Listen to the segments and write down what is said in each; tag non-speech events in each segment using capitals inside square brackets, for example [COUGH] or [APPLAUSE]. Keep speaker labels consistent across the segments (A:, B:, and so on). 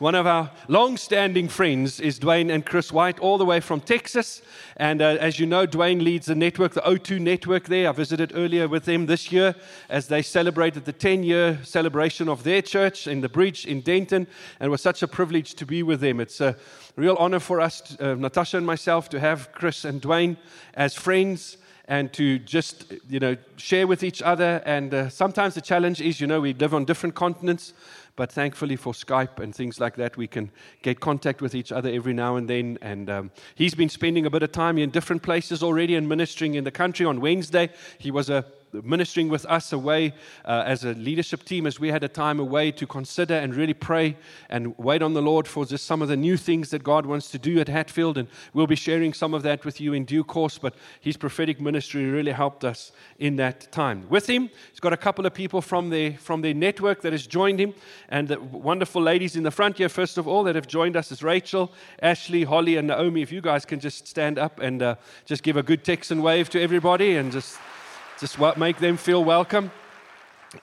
A: One of our long standing friends is Dwayne and Chris White, all the way from Texas. And uh, as you know, Dwayne leads the network, the O2 network there. I visited earlier with them this year as they celebrated the 10 year celebration of their church in the bridge in Denton. And it was such a privilege to be with them. It's a real honor for us, uh, Natasha and myself, to have Chris and Dwayne as friends and to just you know share with each other and uh, sometimes the challenge is you know we live on different continents but thankfully for Skype and things like that, we can get contact with each other every now and then. And um, he's been spending a bit of time in different places already and ministering in the country. On Wednesday, he was a ministering with us away uh, as a leadership team as we had a time away to consider and really pray and wait on the Lord for just some of the new things that God wants to do at Hatfield. And we'll be sharing some of that with you in due course. But his prophetic ministry really helped us in that time. With him, he's got a couple of people from their, from their network that has joined him. And the wonderful ladies in the front here, first of all, that have joined us is Rachel, Ashley, Holly, and Naomi. If you guys can just stand up and uh, just give a good Texan wave to everybody and just. Just what make them feel welcome.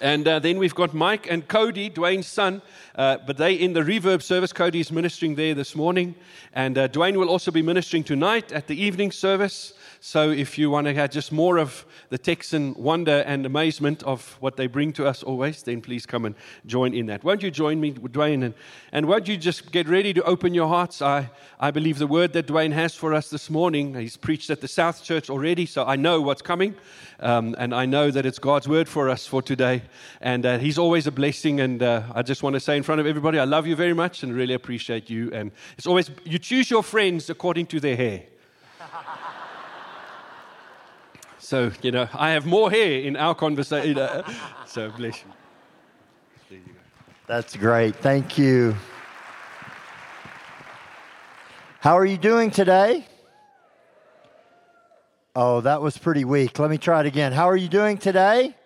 A: And uh, then we've got Mike and Cody, Dwayne's son, uh, but they in the reverb service. Cody is ministering there this morning, and uh, Dwayne will also be ministering tonight at the evening service. So if you want to have just more of the Texan wonder and amazement of what they bring to us always, then please come and join in that. Won't you join me, Dwayne? And, and won't you just get ready to open your hearts? I, I believe the word that Dwayne has for us this morning, he's preached at the South Church already, so I know what's coming. Um, and I know that it's God's word for us for today. And uh, he's always a blessing. And uh, I just want to say in front of everybody, I love you very much and really appreciate you. And it's always, you choose your friends according to their hair. [LAUGHS] So, you know, I have more hair in our conversation. [LAUGHS] so, bless you.
B: you That's great. Thank you. How are you doing today? Oh, that was pretty weak. Let me try it again. How are you doing today?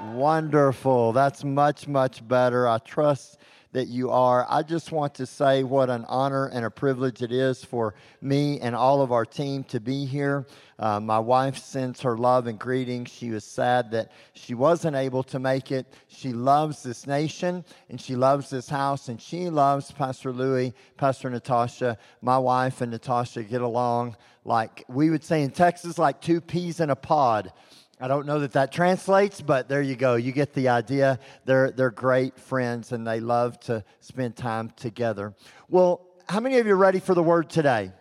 B: Wonderful. That's much, much better. I trust that you are. I just want to say what an honor and a privilege it is for me and all of our team to be here. Uh, my wife sends her love and greetings. She was sad that she wasn't able to make it. She loves this nation and she loves this house and she loves Pastor Louis, Pastor Natasha. My wife and Natasha get along like we would say in Texas, like two peas in a pod. I don't know that that translates, but there you go. You get the idea. They're, they're great friends and they love to spend time together. Well, how many of you are ready for the word today?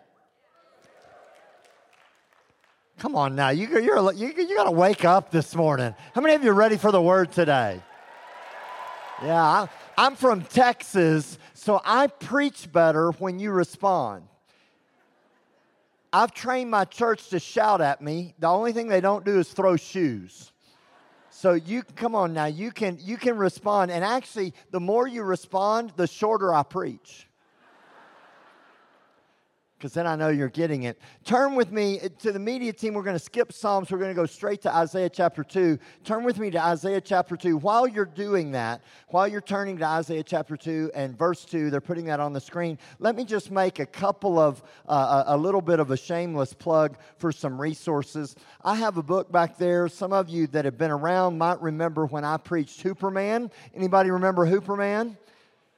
B: Come on now, you, you're, you, you got to wake up this morning. How many of you are ready for the word today? Yeah, I'm from Texas, so I preach better when you respond. I've trained my church to shout at me. The only thing they don't do is throw shoes. So you come on now, you can you can respond and actually the more you respond, the shorter I preach because then I know you're getting it. Turn with me to the media team. We're going to skip Psalms. We're going to go straight to Isaiah chapter 2. Turn with me to Isaiah chapter 2. While you're doing that, while you're turning to Isaiah chapter 2 and verse 2, they're putting that on the screen. Let me just make a couple of, uh, a little bit of a shameless plug for some resources. I have a book back there. Some of you that have been around might remember when I preached Huperman. Anybody remember Huperman?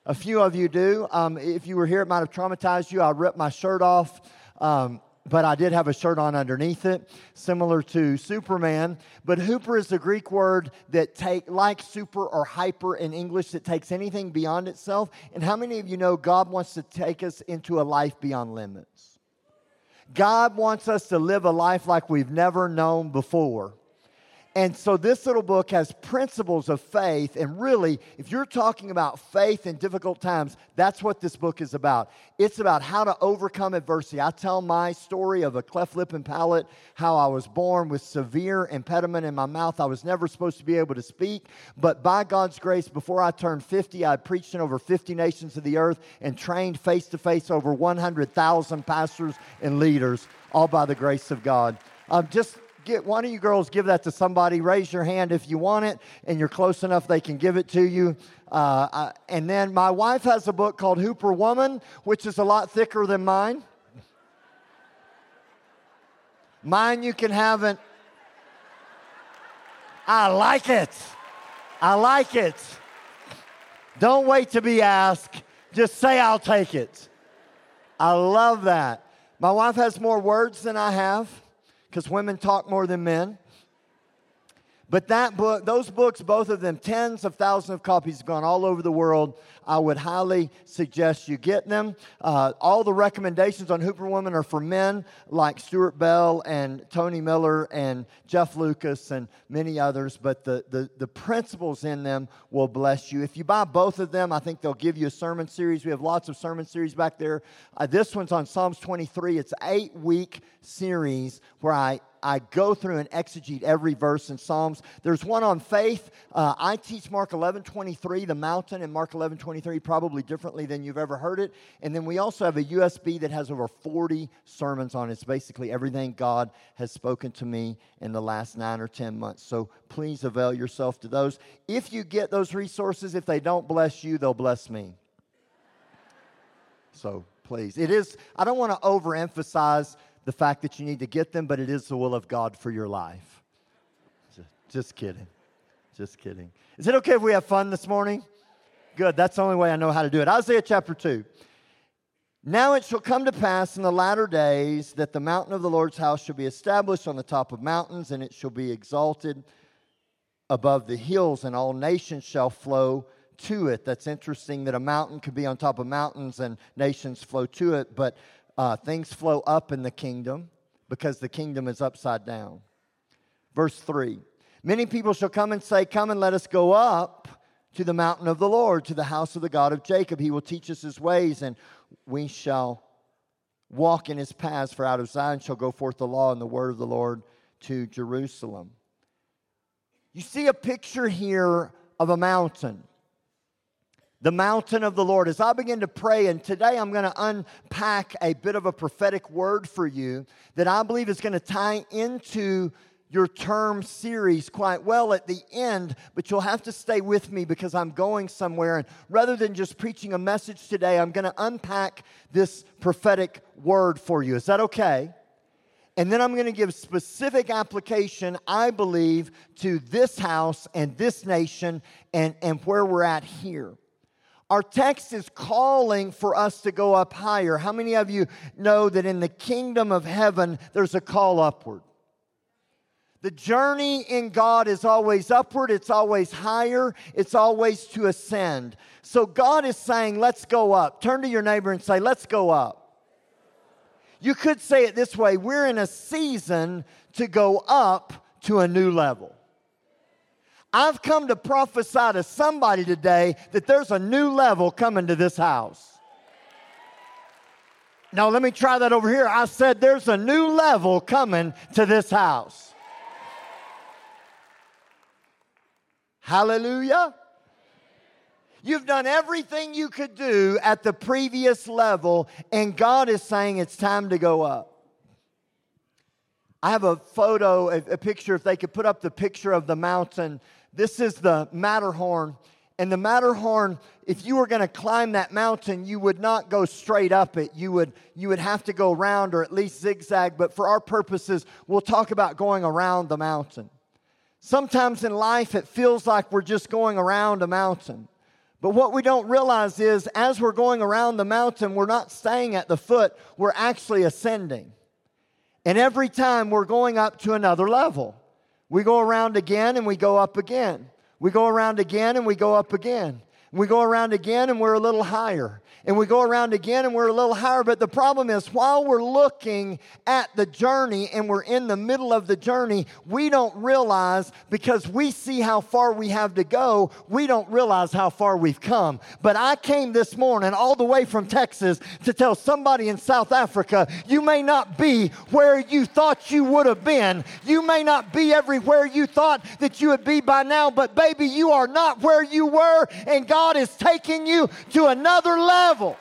B: A few of you do. Um, if you were here, it might have traumatized you. I ripped my shirt off. Um, but I did have a shirt on underneath it, similar to Superman. But huper is the Greek word that take like super or hyper in English that takes anything beyond itself. And how many of you know God wants to take us into a life beyond limits? God wants us to live a life like we've never known before. And so this little book has principles of faith. And really, if you're talking about faith in difficult times, that's what this book is about. It's about how to overcome adversity. I tell my story of a cleft lip and palate, how I was born with severe impediment in my mouth. I was never supposed to be able to speak. But by God's grace, before I turned 50, I preached in over 50 nations of the earth and trained face to face over 100,000 pastors and leaders, all by the grace of God. Um, just get one of you girls give that to somebody. Raise your hand if you want it, and you're close enough they can give it to you. Uh, I, and then my wife has a book called Huperwoman, which is a lot thicker than mine. Mine you can have it. I like it. I like it. Don't wait to be asked. Just say, I'll take it. I love that. My wife has more words than I have because women talk more than men. But that book, those books, both of them, tens of thousands of copies gone all over the world. I would highly suggest you get them. Uh, all the recommendations on Huperwoman are for men like Stuart Bell and Tony Miller and Jeff Lucas and many others, but the, the, the principles in them will bless you. If you buy both of them, I think they'll give you a sermon series. We have lots of sermon series back there. Uh, this one's on Psalms 23. It's an eight week series where I I go through and exegete every verse in Psalms. There's one on faith. Uh, I teach Mark 11 23, the mountain, and Mark 11 23 probably differently than you've ever heard it. And then we also have a USB that has over 40 sermons on it. It's basically everything God has spoken to me in the last nine or 10 months. So please avail yourself to those. If you get those resources, if they don't bless you, they'll bless me. So please. It is, I don't want to overemphasize the fact that you need to get them, but it is the will of God for your life. Just kidding. Just kidding. Is it okay if we have fun this morning? Good. That's the only way I know how to do it. Isaiah chapter 2. Now it shall come to pass in the latter days that the mountain of the Lord's house shall be established on the top of mountains, and it shall be exalted above the hills, and all nations shall flow to it. That's interesting that a mountain could be on top of mountains and nations flow to it, but uh, things flow up in the kingdom because the kingdom is upside down. Verse 3 Many people shall come and say, Come and let us go up to the mountain of the Lord, to the house of the God of Jacob. He will teach us his ways, and we shall walk in his paths. For out of Zion shall go forth the law and the word of the Lord to Jerusalem. You see a picture here of a mountain the mountain of the Lord. As I begin to pray, and today I'm going to unpack a bit of a prophetic word for you that I believe is going to tie into your term series quite well at the end, but you'll have to stay with me because I'm going somewhere. And rather than just preaching a message today, I'm going to unpack this prophetic word for you. Is that okay? And then I'm going to give specific application, I believe, to this house and this nation and, and where we're at here. Our text is calling for us to go up higher. How many of you know that in the kingdom of heaven, there's a call upward? The journey in God is always upward, it's always higher, it's always to ascend. So God is saying, let's go up. Turn to your neighbor and say, let's go up. You could say it this way we're in a season to go up to a new level. I've come to prophesy to somebody today that there's a new level coming to this house. Now, let me try that over here. I said there's a new level coming to this house. Hallelujah. You've done everything you could do at the previous level, and God is saying it's time to go up. I have a photo, a, a picture, if they could put up the picture of the mountain this is the Matterhorn. And the Matterhorn, if you were going to climb that mountain, you would not go straight up it. You would, you would have to go around or at least zigzag. But for our purposes, we'll talk about going around the mountain. Sometimes in life, it feels like we're just going around a mountain. But what we don't realize is as we're going around the mountain, we're not staying at the foot, we're actually ascending. And every time we're going up to another level. We go around again and we go up again. We go around again and we go up again. We go around again and we're a little higher and we go around again and we're a little higher. But the problem is, while we're looking at the journey and we're in the middle of the journey, we don't realize because we see how far we have to go, we don't realize how far we've come. But I came this morning all the way from Texas to tell somebody in South Africa, you may not be where you thought you would have been. You may not be everywhere you thought that you would be by now, but baby, you are not where you were, and God is taking you to another level level.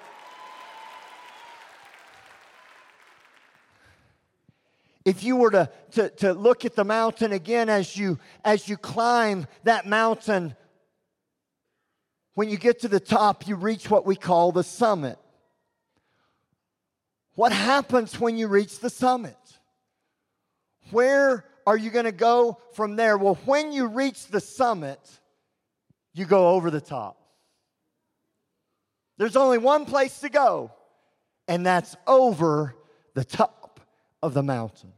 B: If you were to, to, to look at the mountain again as you, as you climb that mountain, when you get to the top, you reach what we call the summit. What happens when you reach the summit? Where are you going to go from there? Well, when you reach the summit, you go over the top. There's only one place to go, and that's over the top of the mountain.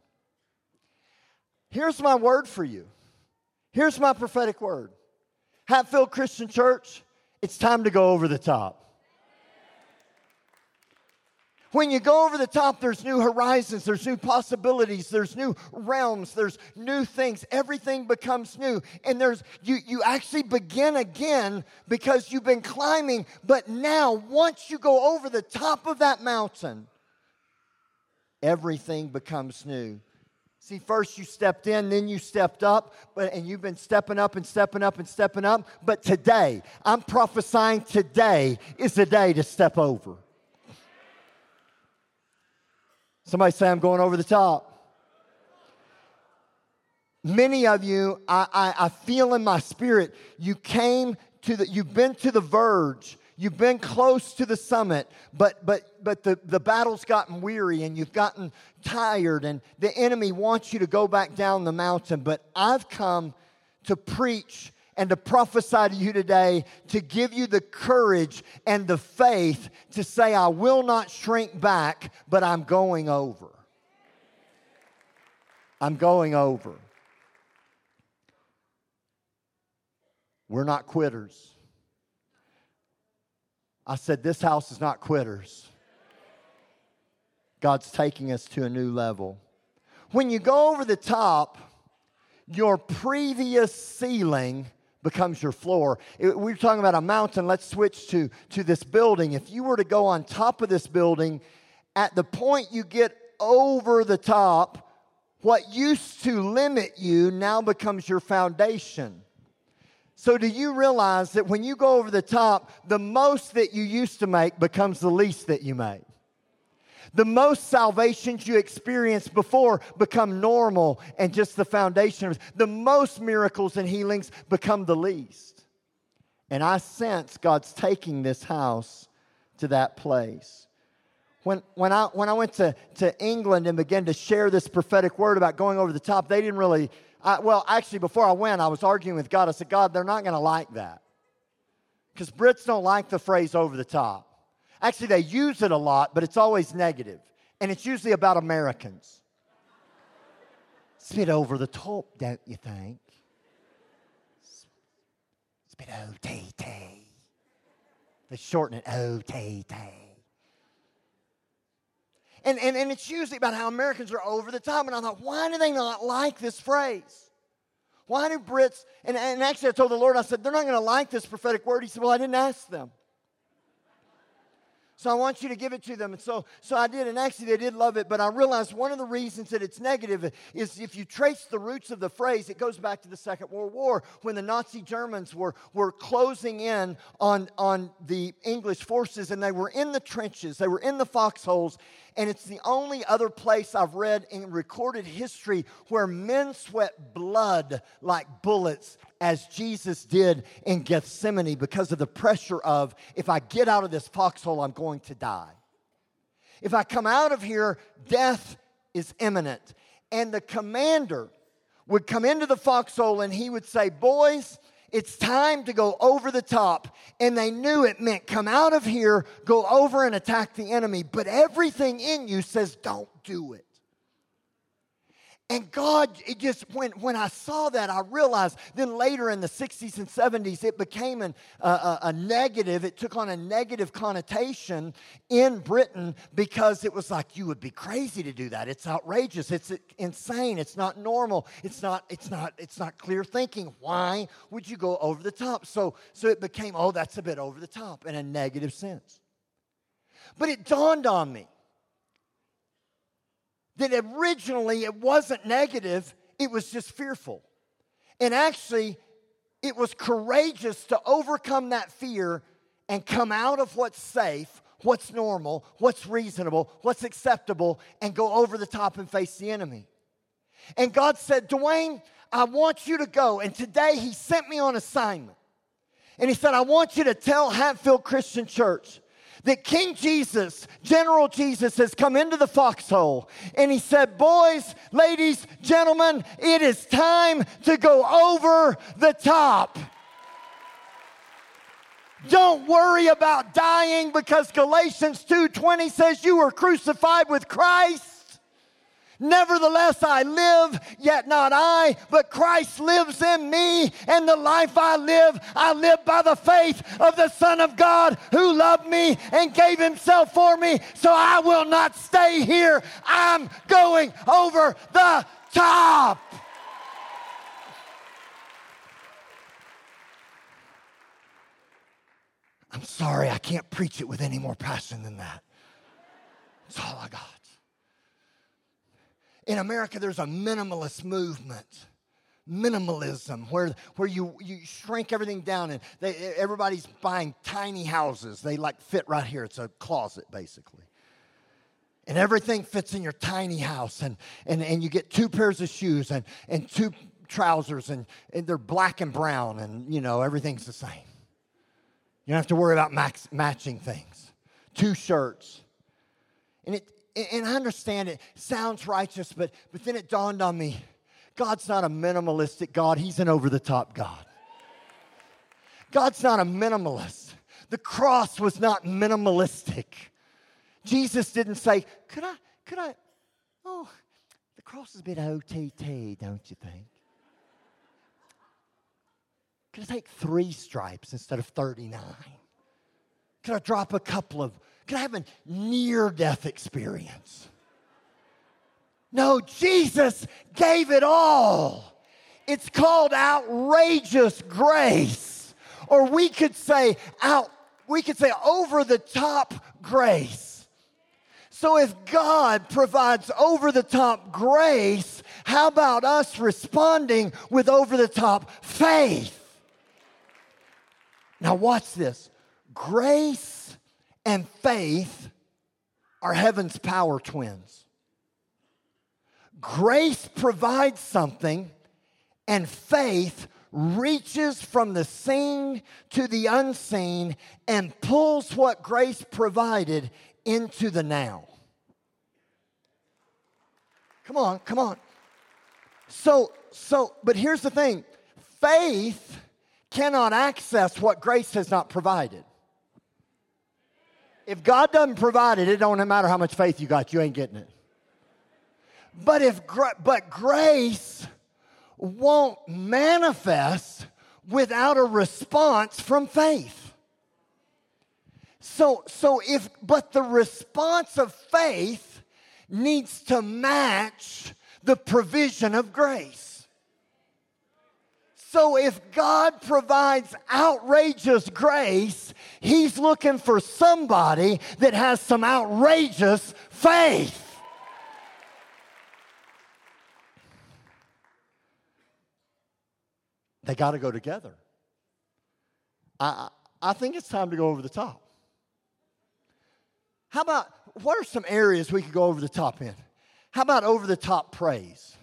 B: Here's my word for you. Here's my prophetic word Hatfield Christian Church, it's time to go over the top. When you go over the top, there's new horizons, there's new possibilities, there's new realms, there's new things. Everything becomes new. And there's you you actually begin again because you've been climbing, but now once you go over the top of that mountain, everything becomes new. See, first you stepped in, then you stepped up, but, and you've been stepping up and stepping up and stepping up. But today, I'm prophesying today is the day to step over. Somebody say, I'm going over the top. Many of you, I, I, I, feel in my spirit, you came to the, you've been to the verge, you've been close to the summit, but but but the, the battle's gotten weary and you've gotten tired, and the enemy wants you to go back down the mountain. But I've come to preach and to prophesy to you today to give you the courage and the faith to say, I will not shrink back, but I'm going over. I'm going over. We're not quitters. I said, This house is not quitters. God's taking us to a new level. When you go over the top, your previous ceiling becomes your floor. we we're talking about a mountain. Let's switch to, to this building. If you were to go on top of this building, at the point you get over the top, what used to limit you now becomes your foundation. So, do you realize that when you go over the top, the most that you used to make becomes the least that you make? The most salvations you experienced before become normal and just the foundation. The most miracles and healings become the least. And I sense God's taking this house to that place. When, when, I, when I went to, to England and began to share this prophetic word about going over the top, they didn't really, I, well, actually, before I went, I was arguing with God. I said, God, they're not going to like that. Because Brits don't like the phrase over the top. Actually, they use it a lot, but it's always negative, and it's usually about Americans. Bit over the top, don't you think? Bit OTT. They shorten it OTT. And, and, and it's usually about how Americans are over the top. And I thought, why do they not like this phrase? Why do Brits, and, and actually I told the Lord, I said, they're not going to like this prophetic word. He said, well, I didn't ask them. So I want you to give it to them. And so, so I did, and actually they did love it. But I realized one of the reasons that it's negative is if you trace the roots of the phrase, it goes back to the Second World War when the Nazi Germans were, were closing in on, on the English forces and they were in the trenches, they were in the foxholes, and it's the only other place I've read in recorded history where men sweat blood like bullets as Jesus did in Gethsemane because of the pressure of if I get out of this foxhole, I'm going to die. If I come out of here, death is imminent. And the commander would come into the foxhole and he would say, Boys, it's time to go over the top. And they knew it meant come out of here, go over and attack the enemy. But everything in you says, don't do it. And God, it just, when, when I saw that, I realized then later in the 60s and 70s, it became an, uh, a, a negative. It took on a negative connotation in Britain because it was like, you would be crazy to do that. It's outrageous. It's insane. It's not normal. It's not, it's not, it's not clear thinking. Why would you go over the top? So, so it became, oh, that's a bit over the top in a negative sense. But it dawned on me that originally it wasn't negative, it was just fearful. And actually, it was courageous to overcome that fear and come out of what's safe, what's normal, what's reasonable, what's acceptable, and go over the top and face the enemy. And God said, Dwayne, I want you to go. And today He sent me on assignment. And He said, I want you to tell Hatfield Christian Church that King Jesus, General Jesus, has come into the foxhole and he said, Boys, ladies, gentlemen, it is time to go over the top. Don't worry about dying because Galatians 2:20 says you were crucified with Christ. Nevertheless, I live, yet not I, but Christ lives in me. And the life I live, I live by the faith of the Son of God who loved me and gave himself for me. So I will not stay here. I'm going over the top. I'm sorry, I can't preach it with any more passion than that. That's all I got. In America, there's a minimalist movement minimalism where, where you, you shrink everything down and they, everybody's buying tiny houses. They like fit right here. It's a closet basically. And everything fits in your tiny house and, and, and you get two pairs of shoes and, and two trousers and, and they're black and brown and you know everything's the same. You don't have to worry about max, matching things. Two shirts. And it and I understand it sounds righteous, but, but then it dawned on me God's not a minimalistic God, He's an over the top God. God's not a minimalist. The cross was not minimalistic. Jesus didn't say, Could I, could I, oh, the cross is a bit OTT, don't you think? Could I take three stripes instead of 39? Could I drop a couple of can I have a near death experience? No, Jesus gave it all. It's called outrageous grace. Or we could say out we could say over the top grace. So if God provides over the top grace, how about us responding with over the top faith? Now watch this. Grace and faith are heaven's power twins. Grace provides something, and faith reaches from the seen to the unseen and pulls what grace provided into the now. Come on, come on. So, so, but here's the thing faith cannot access what grace has not provided. If God doesn't provide it, it don't matter how much faith you got, you ain't getting it. But if but grace won't manifest without a response from faith. So so if but the response of faith needs to match the provision of grace. So if God provides outrageous grace, He's looking for somebody that has some outrageous faith. They got to go together. I, I think it's time to go over the top. How about what are some areas we could go over the top in? How about over the top praise?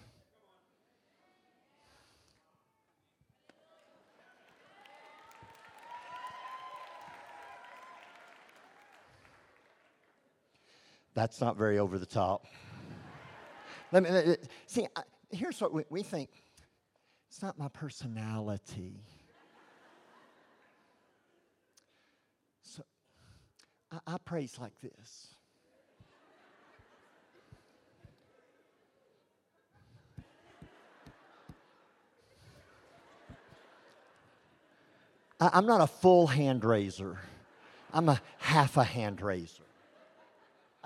B: That's not very over the top. Let me see. Here's what we, we think. It's not my personality. So I, I praise like this. I'm not a full hand raiser. I'm a half a hand raiser.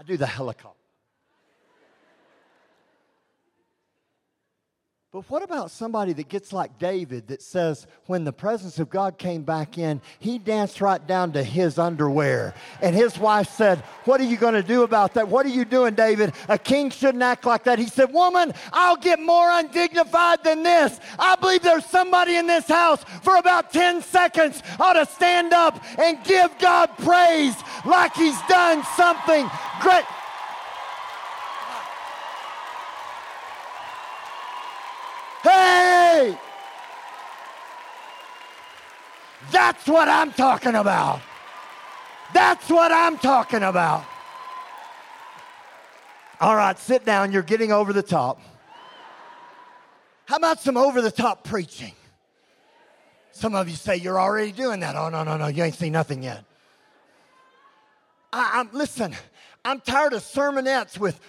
B: I do the helicopter. But what about somebody that gets like David that says when the presence of God came back in, he danced right down to his underwear. And his wife said, What are you going to do about that? What are you doing, David? A king shouldn't act like that. He said, Woman, I'll get more undignified than this. I believe there's somebody in this house for about 10 seconds ought to stand up and give God praise like he's done something great. That's what I'm talking about. That's what I'm talking about. All right, sit down. You're getting over the top. How about some over the top preaching? Some of you say you're already doing that. Oh, no, no, no, you ain't seen nothing yet. I, am listen, I'm tired of sermonettes with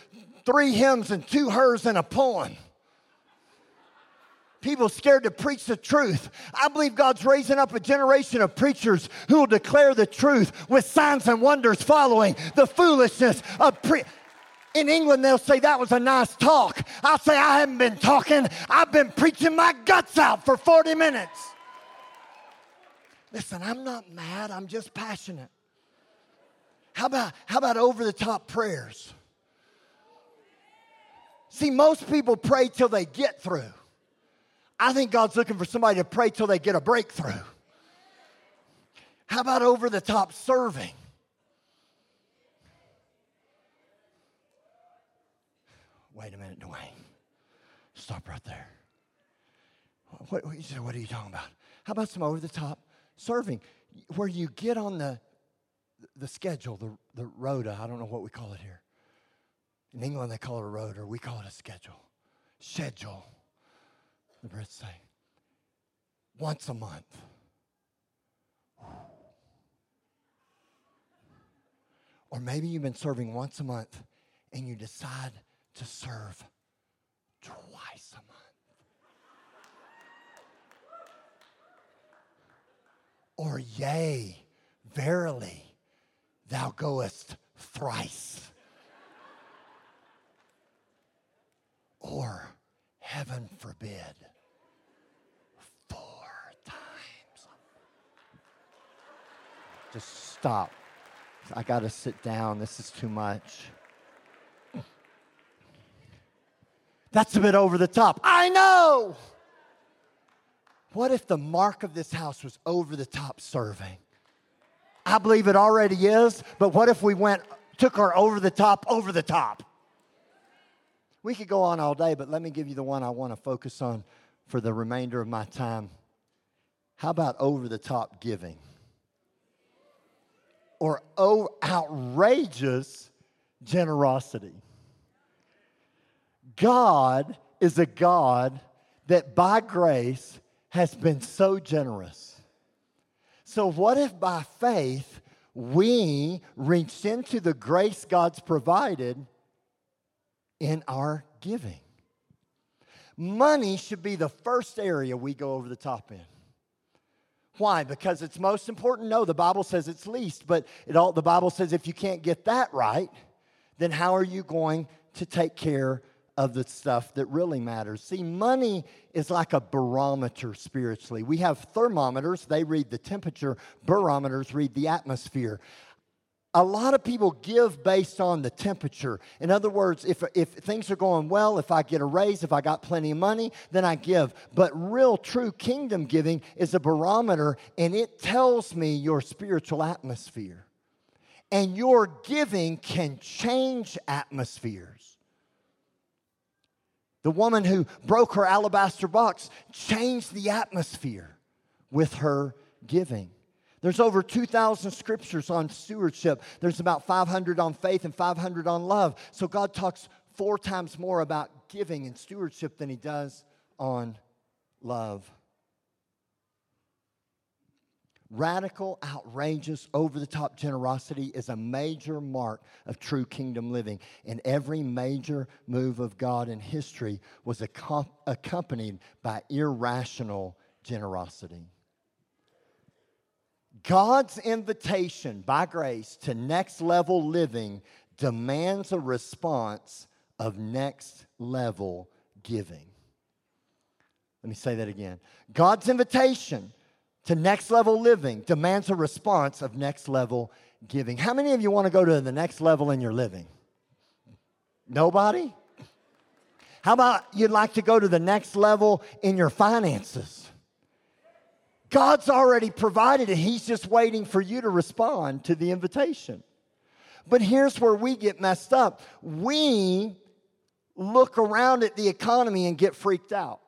B: three hymns and two hers and a poem. People scared to preach the truth. I believe God's raising up a generation of preachers who will declare the truth with signs and wonders following the foolishness of pre. In England, they'll say that was a nice talk. I'll say I haven't been talking. I've been preaching my guts out for 40 minutes. Listen, I'm not mad. I'm just passionate. How about, how about over the top prayers? See, most people pray till they get through. I think God's looking for somebody to pray till they get a breakthrough. How about over the top serving? Wait a minute, Dwayne. Stop right there. What, what, what are you talking about? How about some over the top serving where you get on the, the schedule, the, the rota? I don't know what we call it here. In England, they call it a rota, we call it a schedule. Schedule the Brits say, once a month. Or maybe you've been serving once a month and you decide to serve twice a month. Or, yea, verily, thou goest thrice. Or, heaven forbid, Just stop. I got to sit down. This is too much. That's a bit over the top. I know. What if the mark of this house was over the top serving? I believe it already is, but what if we went, took our over the top, over the top? We could go on all day, but let me give you the one I want to focus on for the remainder of my time. How about over the top giving? Or outrageous generosity. God is a God that by grace has been so generous. So, what if by faith we reached into the grace God's provided in our giving? Money should be the first area we go over the top in. Why? Because it's most important? No, the Bible says it's least, but it all, the Bible says if you can't get that right, then how are you going to take care of the stuff that really matters? See, money is like a barometer spiritually. We have thermometers, they read the temperature, barometers read the atmosphere a lot of people give based on the temperature. In other words, if, if things are going well, if I get a raise, if I got plenty of money, then I give. But real, true kingdom giving is a barometer and it tells me your spiritual atmosphere. And your giving can change atmospheres. The woman who broke her alabaster box changed the atmosphere with her giving. There's over 2,000 scriptures on stewardship. There's about 500 on faith and 500 on love. So God talks four times more about giving and stewardship than he does on love. Radical, outrageous, over the top generosity is a major mark of true kingdom living. And every major move of God in history was accompanied by irrational generosity. God's invitation by grace to next level living demands a response of next level giving. Let me say that again. God's invitation to next level living demands a response of next level giving. How many of you want to go to the next level in your living? Nobody? How about you'd like to go to the next level in your finances? God's already provided it. He's just waiting for you to respond to the invitation. But here's where we get messed up. We look around at the economy and get freaked out.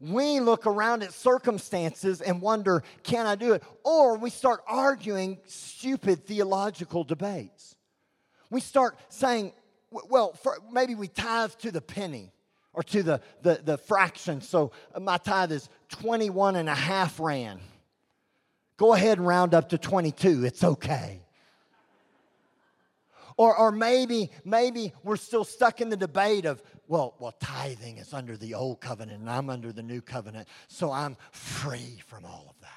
B: We look around at circumstances and wonder, can I do it? Or we start arguing stupid theological debates. We start saying, well, maybe we tithe to the penny. Or to the, the, the fraction. So uh, my tithe is 21 and a half rand. Go ahead and round up to 22. It's okay. Or, or maybe, maybe we're still stuck in the debate of, well, well, tithing is under the old covenant and I'm under the new covenant, so I'm free from all of that.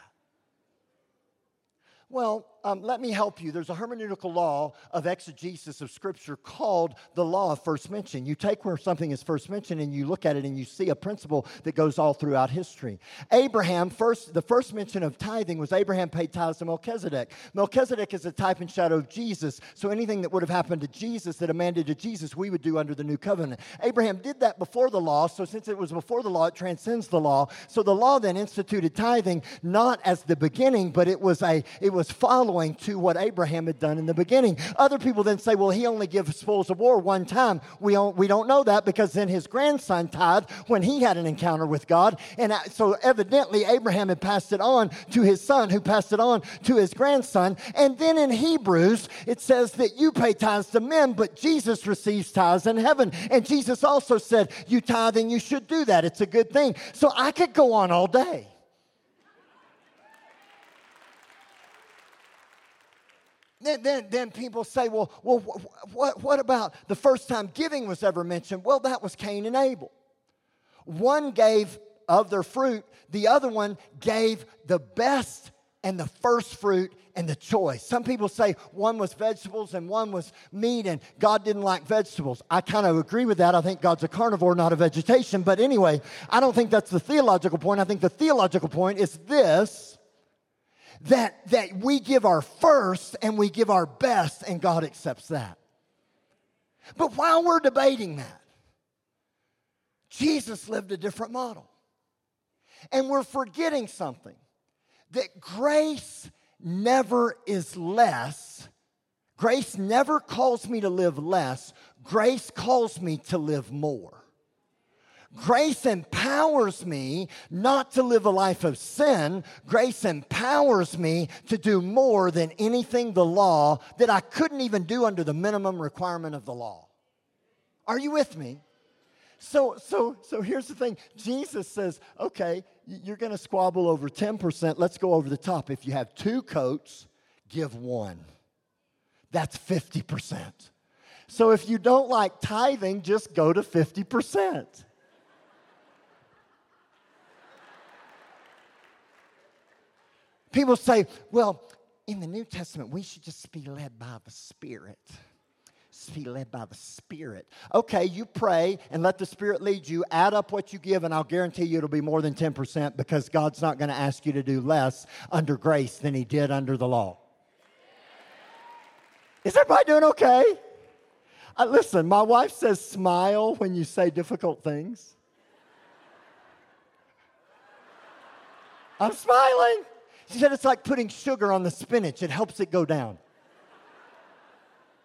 B: Well, um, let me help you. There's a hermeneutical law of exegesis of Scripture called the law of first mention. You take where something is first mentioned and you look at it and you see a principle that goes all throughout history. Abraham, first, the first mention of tithing was Abraham paid tithes to Melchizedek. Melchizedek is a type and shadow of Jesus, so anything that would have happened to Jesus that amended to Jesus, we would do under the new covenant. Abraham did that before the law, so since it was before the law, it transcends the law. So the law then instituted tithing not as the beginning, but it was a it was following to what Abraham had done in the beginning. Other people then say, well, he only gave spoils of war one time. We don't, we don't know that because then his grandson tithed when he had an encounter with God. And so evidently, Abraham had passed it on to his son, who passed it on to his grandson. And then in Hebrews, it says that you pay tithes to men, but Jesus receives tithes in heaven. And Jesus also said, You tithe and you should do that. It's a good thing. So I could go on all day. Then, then, then people say, well, well what, what about the first time giving was ever mentioned? Well, that was Cain and Abel. One gave of their fruit, the other one gave the best and the first fruit and the choice. Some people say one was vegetables and one was meat, and God didn't like vegetables. I kind of agree with that. I think God's a carnivore, not a vegetation. But anyway, I don't think that's the theological point. I think the theological point is this that, that we give our first and we give our best, and God accepts that. But while we're debating that, Jesus lived a different model. And we're forgetting something that grace never is less. Grace never calls me to live less. Grace calls me to live more. Grace empowers me not to live a life of sin. Grace empowers me to do more than anything the law that I couldn't even do under the minimum requirement of the law. Are you with me? So, so, so here's the thing. Jesus says, okay, you're going to squabble over 10%. Let's go over the top. If you have two coats, give one. That's 50%. So if you don't like tithing, just go to 50%. People say, well, in the New Testament, we should just be led by the Spirit. Just be led by the Spirit. Okay, you pray and let the Spirit lead you. Add up what you give, and I'll guarantee you it'll be more than 10% because God's not going to ask you to do less under grace than He did under the law. Is everybody doing okay? Uh, listen, my wife says smile when you say difficult things. I'm smiling. She said it's like putting sugar on the spinach, it helps it go down.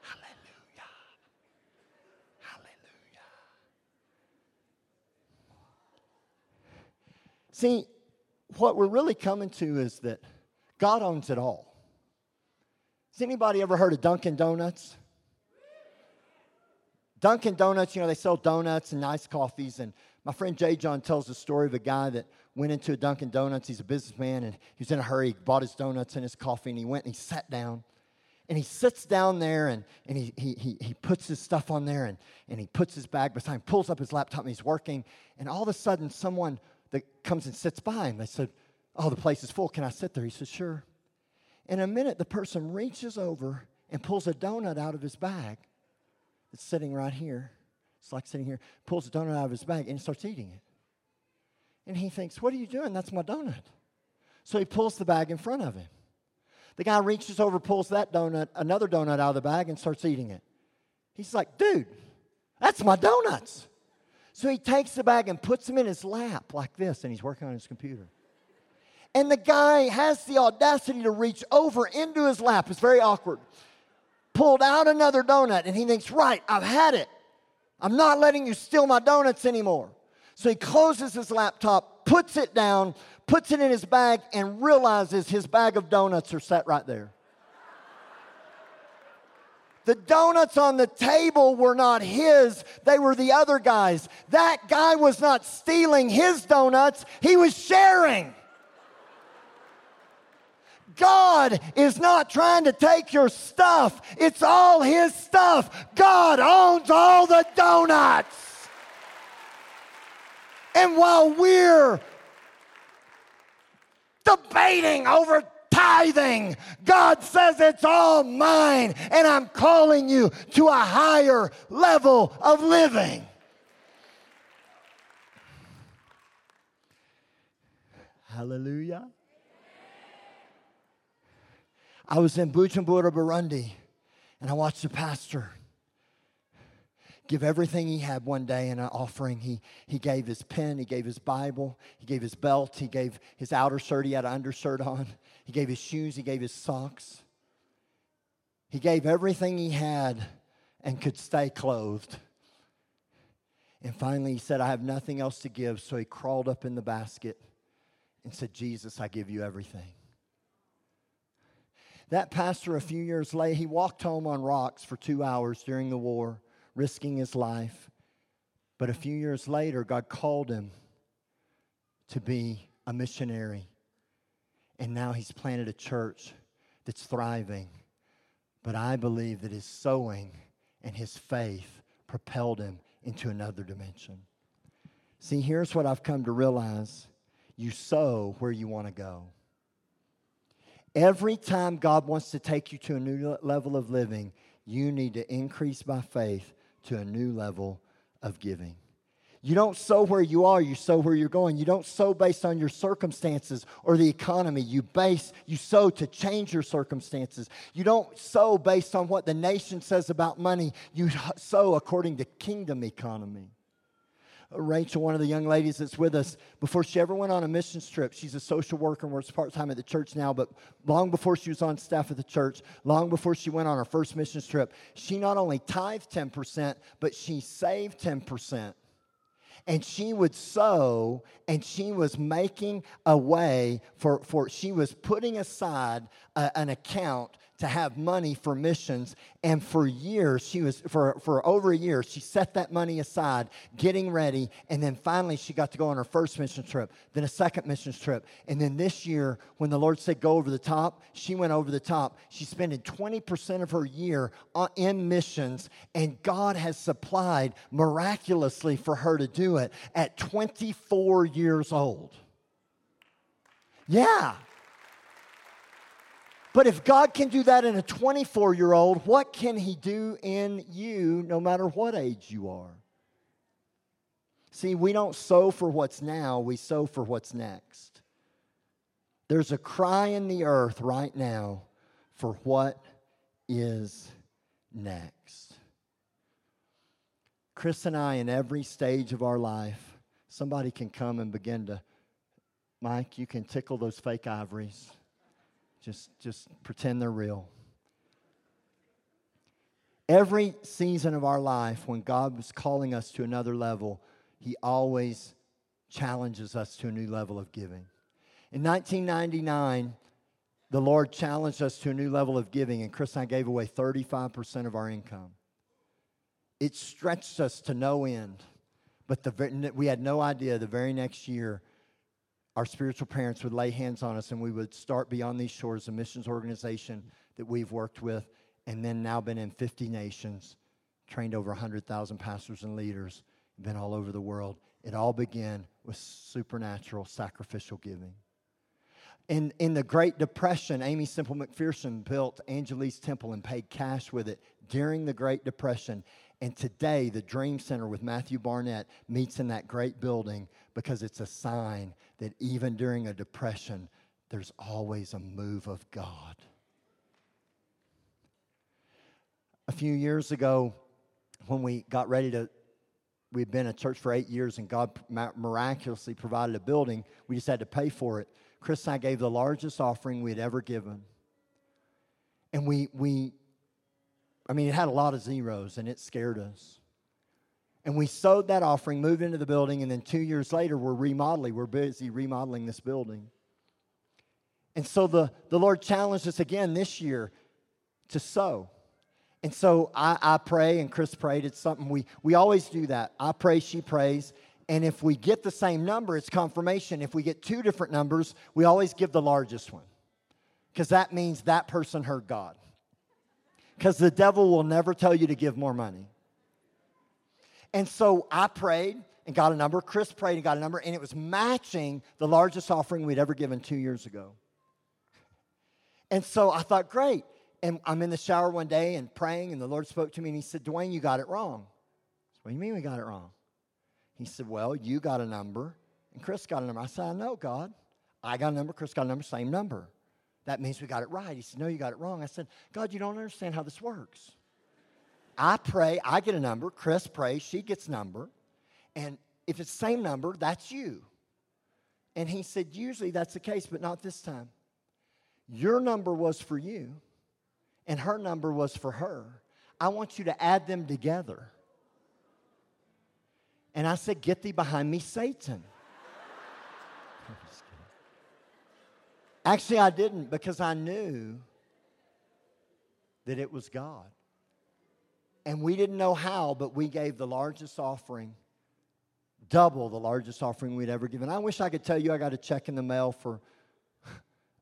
B: Hallelujah. Hallelujah. See, what we're really coming to is that God owns it all. Has anybody ever heard of Dunkin' Donuts? Dunkin' Donuts, you know, they sell donuts and nice coffees. And my friend J.John tells the story of a guy that went into a Dunkin' Donuts. He's a businessman and he was in a hurry. He bought his donuts and his coffee and he went and he sat down. And he sits down there and, and he, he, he, he puts his stuff on there and, and he puts his bag beside him, pulls up his laptop and he's working. And all of a sudden, someone that comes and sits by him, they said, Oh, the place is full. Can I sit there? He said, Sure. In a minute, the person reaches over and pulls a donut out of his bag. It's sitting right here. It's like sitting here, pulls a donut out of his bag and starts eating it. And he thinks, What are you doing? That's my donut. So he pulls the bag in front of him. The guy reaches over, pulls that donut, another donut out of the bag, and starts eating it. He's like, Dude, that's my donuts. So he takes the bag and puts them in his lap like this, and he's working on his computer. And the guy has the audacity to reach over into his lap. It's very awkward. Pulled out another donut, and he thinks, Right, I've had it. I'm not letting you steal my donuts anymore. So he closes his laptop, puts it down, puts it in his bag, and realizes his bag of donuts are set right there. The donuts on the table were not his, they were the other guy's. That guy was not stealing his donuts, he was sharing. God is not trying to take your stuff, it's all His stuff. God owns all the donuts. And while we're debating over tithing, God says it's all mine, and I'm calling you to a higher level of living. Hallelujah. I was in Bujumbura, Burundi, and I watched a pastor give everything he had one day in an offering. He, he gave his pen, he gave his Bible, he gave his belt, he gave his outer shirt, he had an undershirt on, he gave his shoes, he gave his socks. He gave everything he had and could stay clothed. And finally, he said, I have nothing else to give. So he crawled up in the basket and said, Jesus, I give you everything. That pastor, a few years later, he walked home on rocks for two hours during the war, risking his life. But a few years later, God called him to be a missionary. And now he's planted a church that's thriving. But I believe that his sowing and his faith propelled him into another dimension. See, here's what I've come to realize you sow where you want to go. Every time God wants to take you to a new level of living, you need to increase by faith to a new level of giving. You don't sow where you are, you sow where you're going. You don't sow based on your circumstances or the economy. You base you sow to change your circumstances. You don't sow based on what the nation says about money. You sow according to kingdom economy. Rachel, one of the young ladies that's with us, before she ever went on a missions trip, she's a social worker and works part time at the church now, but long before she was on staff at the church, long before she went on her first missions trip, she not only tithed 10%, but she saved 10% and she would sow and she was making a way for, for she was putting aside a, an account to have money for missions. And for years, she was, for, for over a year, she set that money aside, getting ready. And then finally, she got to go on her first mission trip, then a second mission trip. And then this year, when the Lord said, go over the top, she went over the top. She's spending 20% of her year uh, in missions, and God has supplied miraculously for her to do it at 24 years old. Yeah. But if God can do that in a 24 year old, what can He do in you no matter what age you are? See, we don't sow for what's now, we sow for what's next. There's a cry in the earth right now for what is next. Chris and I, in every stage of our life, somebody can come and begin to, Mike, you can tickle those fake ivories. Just, just pretend they're real. Every season of our life, when God was calling us to another level, He always challenges us to a new level of giving. In 1999, the Lord challenged us to a new level of giving, and Chris and I gave away 35% of our income. It stretched us to no end, but the, we had no idea the very next year our spiritual parents would lay hands on us and we would start Beyond These Shores, a missions organization that we've worked with and then now been in 50 nations, trained over 100,000 pastors and leaders, been all over the world. It all began with supernatural sacrificial giving. In, in the Great Depression, Aimee Semple McPherson built Angelus Temple and paid cash with it during the Great Depression. And today, the Dream Center with Matthew Barnett meets in that great building because it's a sign that even during a depression, there's always a move of God. A few years ago, when we got ready to, we'd been a church for eight years and God miraculously provided a building. We just had to pay for it. Chris and I gave the largest offering we had ever given. And we, we, I mean, it had a lot of zeros and it scared us. And we sowed that offering, moved into the building, and then two years later, we're remodeling. We're busy remodeling this building. And so the, the Lord challenged us again this year to sow. And so I, I pray, and Chris prayed. It's something we, we always do that. I pray, she prays. And if we get the same number, it's confirmation. If we get two different numbers, we always give the largest one because that means that person heard God. Because the devil will never tell you to give more money. And so I prayed and got a number. Chris prayed and got a number, and it was matching the largest offering we'd ever given two years ago. And so I thought, great. And I'm in the shower one day and praying, and the Lord spoke to me and He said, Dwayne, you got it wrong. Said, what do you mean we got it wrong? He said, Well, you got a number, and Chris got a number. I said, I know, God. I got a number, Chris got a number, same number. That means we got it right. He said, No, you got it wrong. I said, God, you don't understand how this works. I pray, I get a number, Chris prays, she gets number, and if it's the same number, that's you. And he said, Usually that's the case, but not this time. Your number was for you, and her number was for her. I want you to add them together. And I said, Get thee behind me, Satan. Actually, I didn't because I knew that it was God. And we didn't know how, but we gave the largest offering, double the largest offering we'd ever given. I wish I could tell you I got a check in the mail for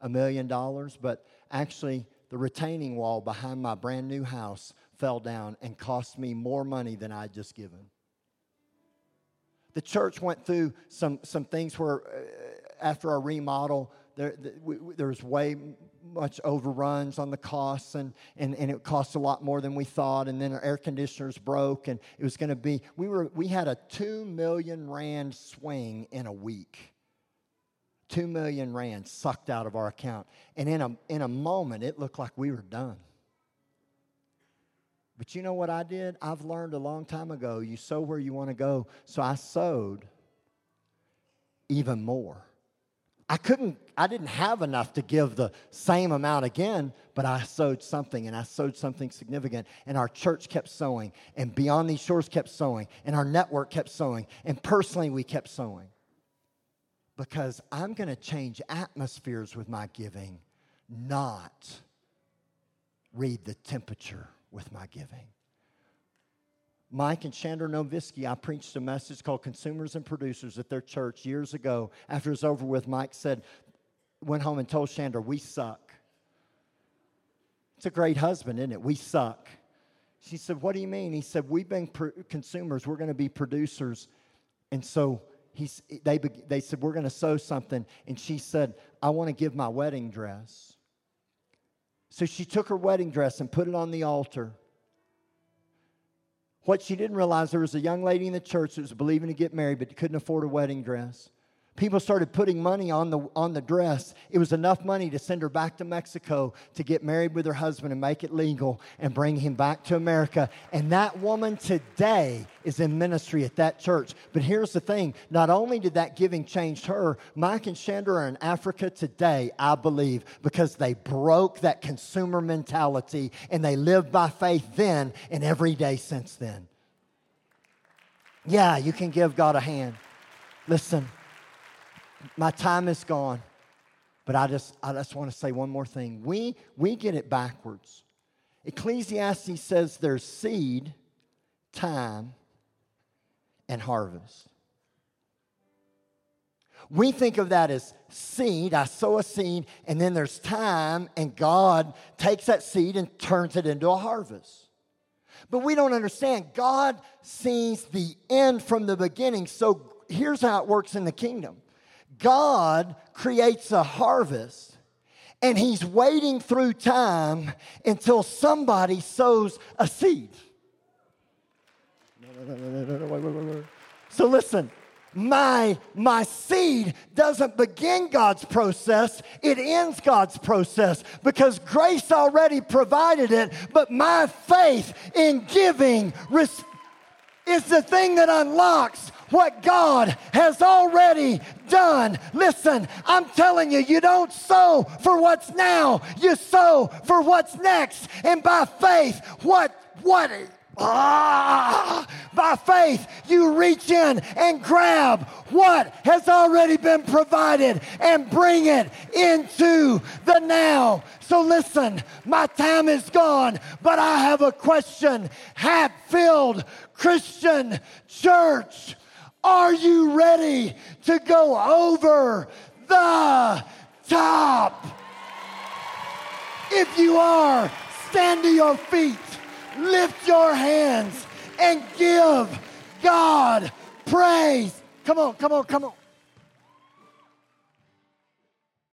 B: a million dollars, but actually, the retaining wall behind my brand new house fell down and cost me more money than I'd just given. The church went through some, some things where, uh, after our remodel, there, there was way much overruns on the costs, and, and, and it cost a lot more than we thought. And then our air conditioners broke, and it was going to be, we, were, we had a 2 million Rand swing in a week. 2 million Rand sucked out of our account. And in a, in a moment, it looked like we were done. But you know what I did? I've learned a long time ago you sow where you want to go. So I sowed even more. I couldn't, I didn't have enough to give the same amount again, but I sowed something and I sowed something significant. And our church kept sowing, and Beyond These Shores kept sowing, and our network kept sowing, and personally we kept sowing. Because I'm going to change atmospheres with my giving, not read the temperature with my giving. Mike and Chandra Novisky, I preached a message called Consumers and Producers at their church years ago. After it was over with, Mike said, went home and told Chandra, We suck. It's a great husband, isn't it? We suck. She said, What do you mean? He said, We've been consumers, we're going to be producers. And so he's, they, they said, We're going to sow something. And she said, I want to give my wedding dress. So she took her wedding dress and put it on the altar. What she didn't realize, there was a young lady in the church that was believing to get married, but couldn't afford a wedding dress. People started putting money on the, on the dress. It was enough money to send her back to Mexico to get married with her husband and make it legal and bring him back to America. And that woman today is in ministry at that church. But here's the thing not only did that giving change her, Mike and Chandra are in Africa today, I believe, because they broke that consumer mentality and they lived by faith then and every day since then. Yeah, you can give God a hand. Listen my time is gone. But I just, I just want to say one more thing. We, we get it backwards. Ecclesiastes says there's seed, time, and harvest. We think of that as seed. I sow a seed, and then there's time, and God takes that seed and turns it into a harvest. But we don't understand. God sees the end from the beginning. So here's how it works in the kingdom God creates a harvest and he's waiting through time until somebody sows a seed. So listen, my my seed doesn't begin God's process, it ends God's process because grace already provided it, but my faith in giving is the thing that unlocks what God has already done. Listen, I'm telling you, you don't sow for what's now, you sow for what's next. And by faith, what what Ah, by faith, you reach in and grab what has already been provided and bring it into the now. So listen, my time is gone, but I have a question. Hatfield Christian Church, are you ready to go over the top? If you are, stand to your feet lift your hands and give God praise. Come on, come on, come on.